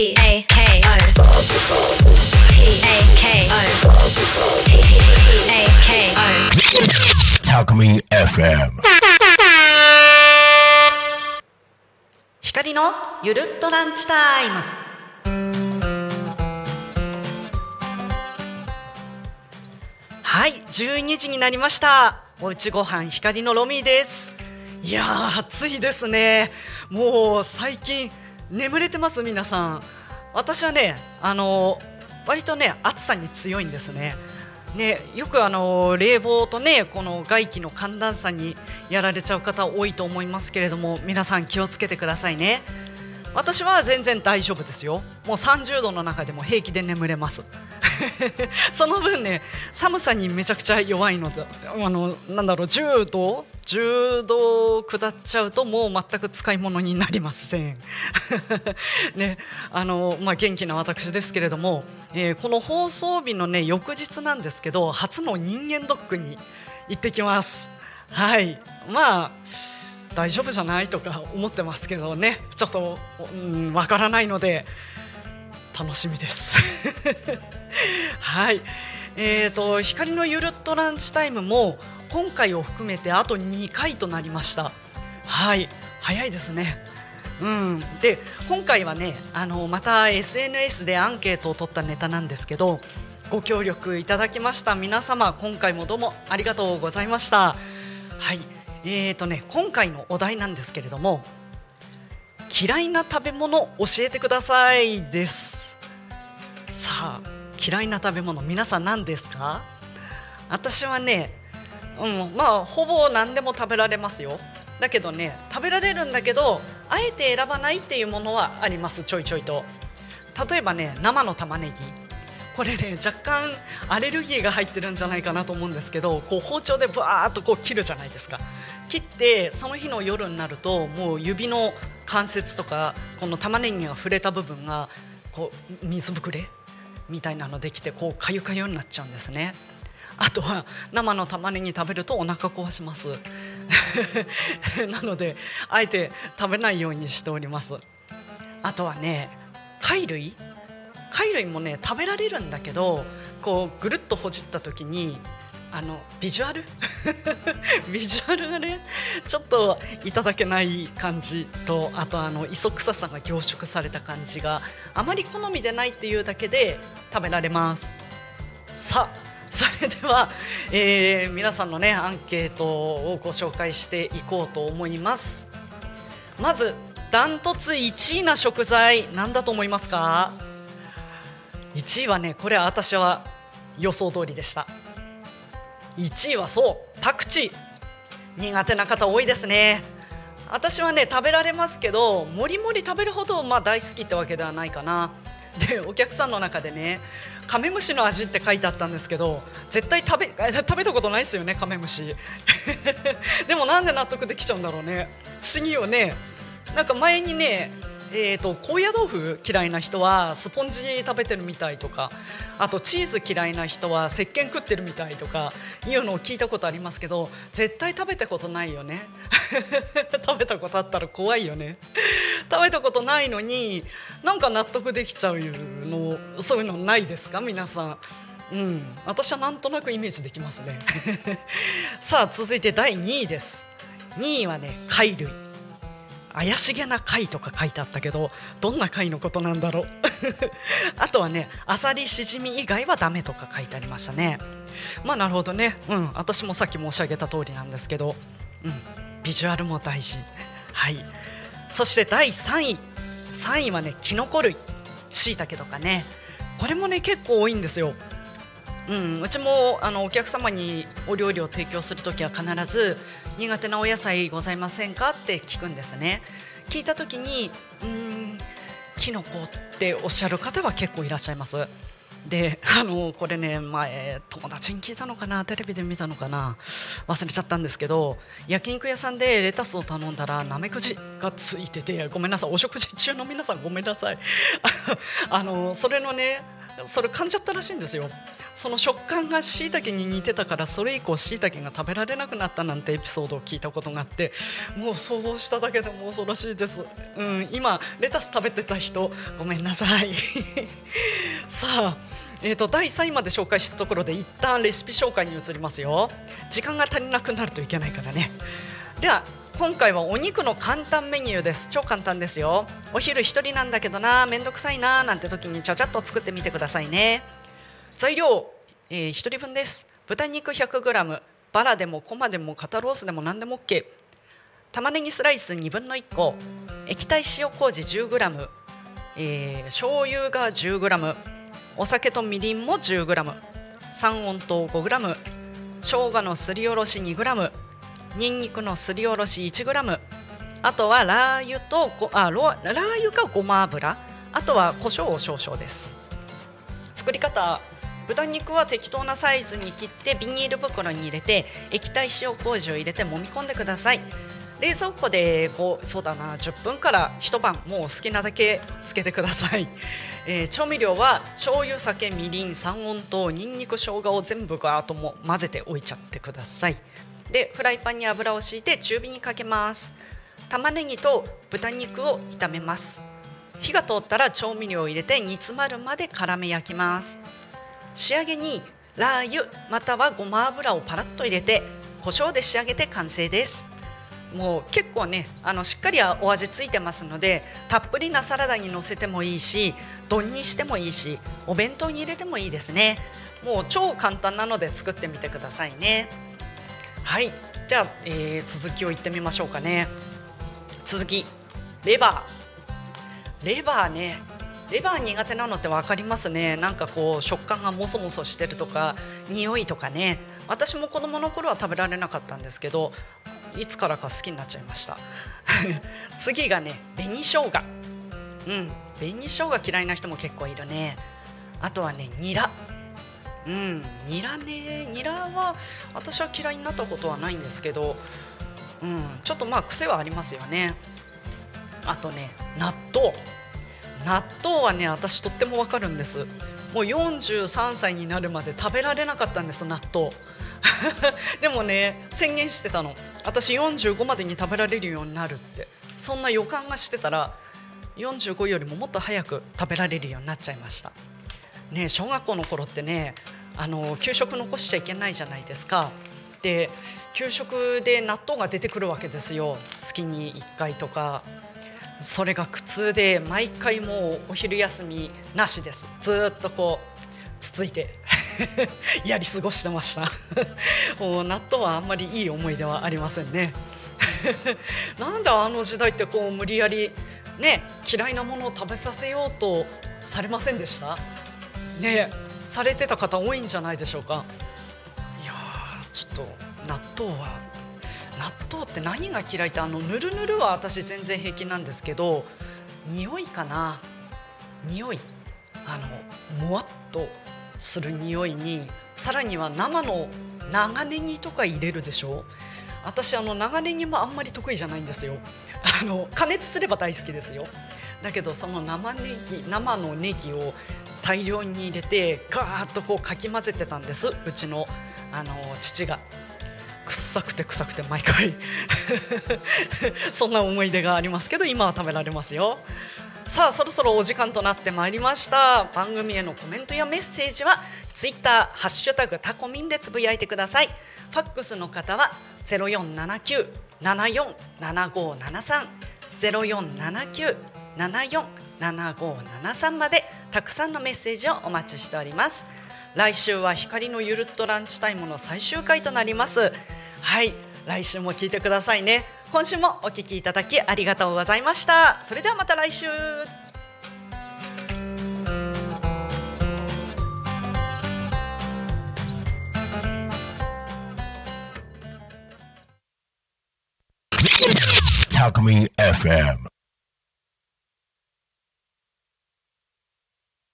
P A K O P A K O P A K O FM. 光のゆるっとランチタイムはい12時になりましたおうちごはん光のロミーですいやー暑いですねもう最近眠れてます皆さん私はねあの割とね暑さに強いんですね。ね、よくあの冷房とねこの外気の寒暖差にやられちゃう方多いと思いますけれども皆さん気をつけてくださいね。私は全然大丈夫ですよ。もう30度の中でも平気で眠れます。その分ね寒さにめちゃくちゃ弱いのであのなんだろう10度？10度下っちゃうともう全く使い物になりません。ねあのまあ、元気な私ですけれども、えーこの放送日のね翌日なんですけど初の人間ドックに行ってきます。はい。まあ大丈夫じゃないとか思ってますけどね。ちょっとうんわからないので楽しみです。はい。えーと光のゆるっとランチタイムも今回を含めてあと2回となりました。はい。早いですね。うん、で今回はねあのまた SNS でアンケートを取ったネタなんですけどご協力いただきました皆様今回もどうもありがとうございました。はい。えーとね今回のお題なんですけれども嫌いな食べ物教えてくださいです。さあ嫌いな食べ物皆さん何ですか？私はね、うん、まあほぼ何でも食べられますよ。だけどね食べられるんだけどあえて選ばないっていうものはありますちょいちょいと。例えばね生の玉ねぎ。これね若干アレルギーが入ってるんじゃないかなと思うんですけどこう包丁でぶわーっとこう切るじゃないですか。切ってその日の夜になるともう指の関節とかこの玉ねぎが触れた部分がこう水ぶくれ？みたいなのできてこうかゆかゆになっちゃうんですね。あとは生の玉ねぎ食べるとお腹壊します。なのであえて食べないようにしております。あとはね貝類？貝類もね食べられるんだけどこうぐるっとほじった時にあのビジュアル？ビジュアルがねちょっといただけない感じとあとあの磯臭さが凝縮された感じがあまり好みでないっていうだけで食べられます。さあそれでは、えー皆さんのねアンケートをご紹介していこうと思います。まずダントツ1位な食材何だと思いますか？1位はねこれは私は予想通りでした。1位はそうパクチー苦手な方多いですね。私はね食べられますけどもりもり食べるほどまあ大好きってわけではないかな。でお客さんの中でねカメムシの味って書いてあったんですけど絶対食べ食べたことないですよねカメムシ。でもなんで納得できちゃうんだろうね。不思議よね。なんか前にねえー、と高野豆腐嫌いな人はスポンジ食べてるみたいとかあとチーズ嫌いな人は石鹸食ってるみたいとかいうのを聞いたことありますけど絶対食べたことないよね。食べたことあったら怖いよね。食べたことないのになんか納得できちゃうのそういうのないですか？皆さん。うん、私はなんとなくイメージできますね。さあ続いて第2位です。2位はね貝類。怪しげな貝とか書いてあったけどどんな貝のことなんだろう。あとはねアサリシジミ以外はダメとか書いてありましたね。まあなるほどね。うん。私もさっき申し上げた通りなんですけど。うん。ビジュアルも大事。はい。そして第3位。3位はねキノコ類。しいたけとかね。これもね結構多いんですよ。うん、うちもあのお客様にお料理を提供するときは必ず苦手なお野菜ございませんかって聞くんですね。聞いたときにうんキノコっておっしゃる方は結構いらっしゃいます。で あのこれね前友達に聞いたのかなテレビで見たのかな忘れちゃったんですけど焼肉屋さんでレタスを頼んだらナメクジがついててごめんなさいお食事中の皆さんごめんなさい。あのそれのねそれ噛んじゃったらしいんですよ。その食感がしいたけに似てたからそれ以降しいたけが食べられなくなったなんてエピソードを聞いたことがあってもう想像しただけでも恐ろしいです、うん、今レタス食べてた人ごめんなさい。さあえーと、第3位まで紹介したところで一旦レシピ紹介に移りますよ。時間が足りなくなるといけないからね。では今回はお肉の簡単メニューです。超簡単ですよ。お昼1人なんだけどなめんどくさいななんて時にちゃちゃっと作ってみてくださいね。材料、えー、1人分です。豚肉 100g バラでもコマでも肩ロースでも何でも OK 玉ねぎスライス2分の1個。液体塩麹 10g、えー、醤油が 10g お酒とみりんも 10g 三温糖 5g 生姜のすりおろし 2g にんにくのすりおろし 1g あとはラー油とごあラー油かごま油。あとは胡椒を少々です。作り方。豚肉は適当なサイズに切ってビニール袋に入れて液体塩麹を入れて揉み込んでください。冷蔵庫でこうそうだな10分から一晩もう好きなだけつけてください、えー、調味料は醤油酒みりん三温糖にんにく生姜を全部ガーッとも混ぜておいちゃってください。でフライパンに油を敷いて中火にかけます。玉ねぎと豚肉を炒めます。火が通ったら調味料を入れて煮詰まるまで絡め焼きます。仕上げにラー油またはごま油をパラッと入れて胡椒で仕上げて完成です。もう結構ねあのしっかりお味ついてますのでたっぷりなサラダにのせてもいいし丼にしてもいいしお弁当に入れてもいいですね。もう超簡単なので作ってみてくださいね。はい。じゃあ、えー、続きを言ってみましょうかね。続き。レバー。レバーねレバー苦手なのって分かりますね。なんかこう食感がもそもそしてるとか匂いとかね。私も子供の頃は食べられなかったんですけどいつからか好きになっちゃいました。次がね紅生姜。うん。紅生姜嫌いな人も結構いるね。あとはねニラ。うん。ニラね。ニラは私は嫌いになったことはないんですけどうん。ちょっとまあ癖はありますよね。あとね納豆。納豆はね私とってもわかるんです。もう43歳になるまで食べられなかったんです納豆。でもね宣言してたの。私45までに食べられるようになるって。そんな予感がしてたら45よりももっと早く食べられるようになっちゃいました。ね小学校の頃ってねあの給食残しちゃいけないじゃないですか。で給食で納豆が出てくるわけですよ。月に1回とか。それが苦痛で毎回もうお昼休みなしです。ずっとこうつついて やり過ごしてました。もう納豆はあんまりいい思い出はありませんね。なんであの時代ってこう無理やりね嫌いなものを食べさせようとされませんでした？ねされてた方多いんじゃないでしょうか。いやちょっと納豆は納豆って何が嫌いってあのぬるぬるは私全然平気なんですけど匂いかな。匂い。あのもわっとする匂いにさらには生の長ネギとか入れるでしょ。私あの長ネギもあんまり得意じゃないんですよ。あの加熱すれば大好きですよ。だけどその生ネギ生のネギを大量に入れてガーッとこうかき混ぜてたんです。うちのあの父が。臭くて臭くて毎回。そんな思い出がありますけど今は食べられますよ。さあそろそろお時間となってまいりました。番組へのコメントやメッセージはツイッターハッシュタグタコミンでつぶやいてください。ファックスの方は0479-747573 0479-747573までたくさんのメッセージをお待ちしております。来週は光のゆるっとランチタイムの最終回となります。はい来週も聞いてくださいね。今週もお聞きいただきありがとうございました。それではまた来週。Talk Me FM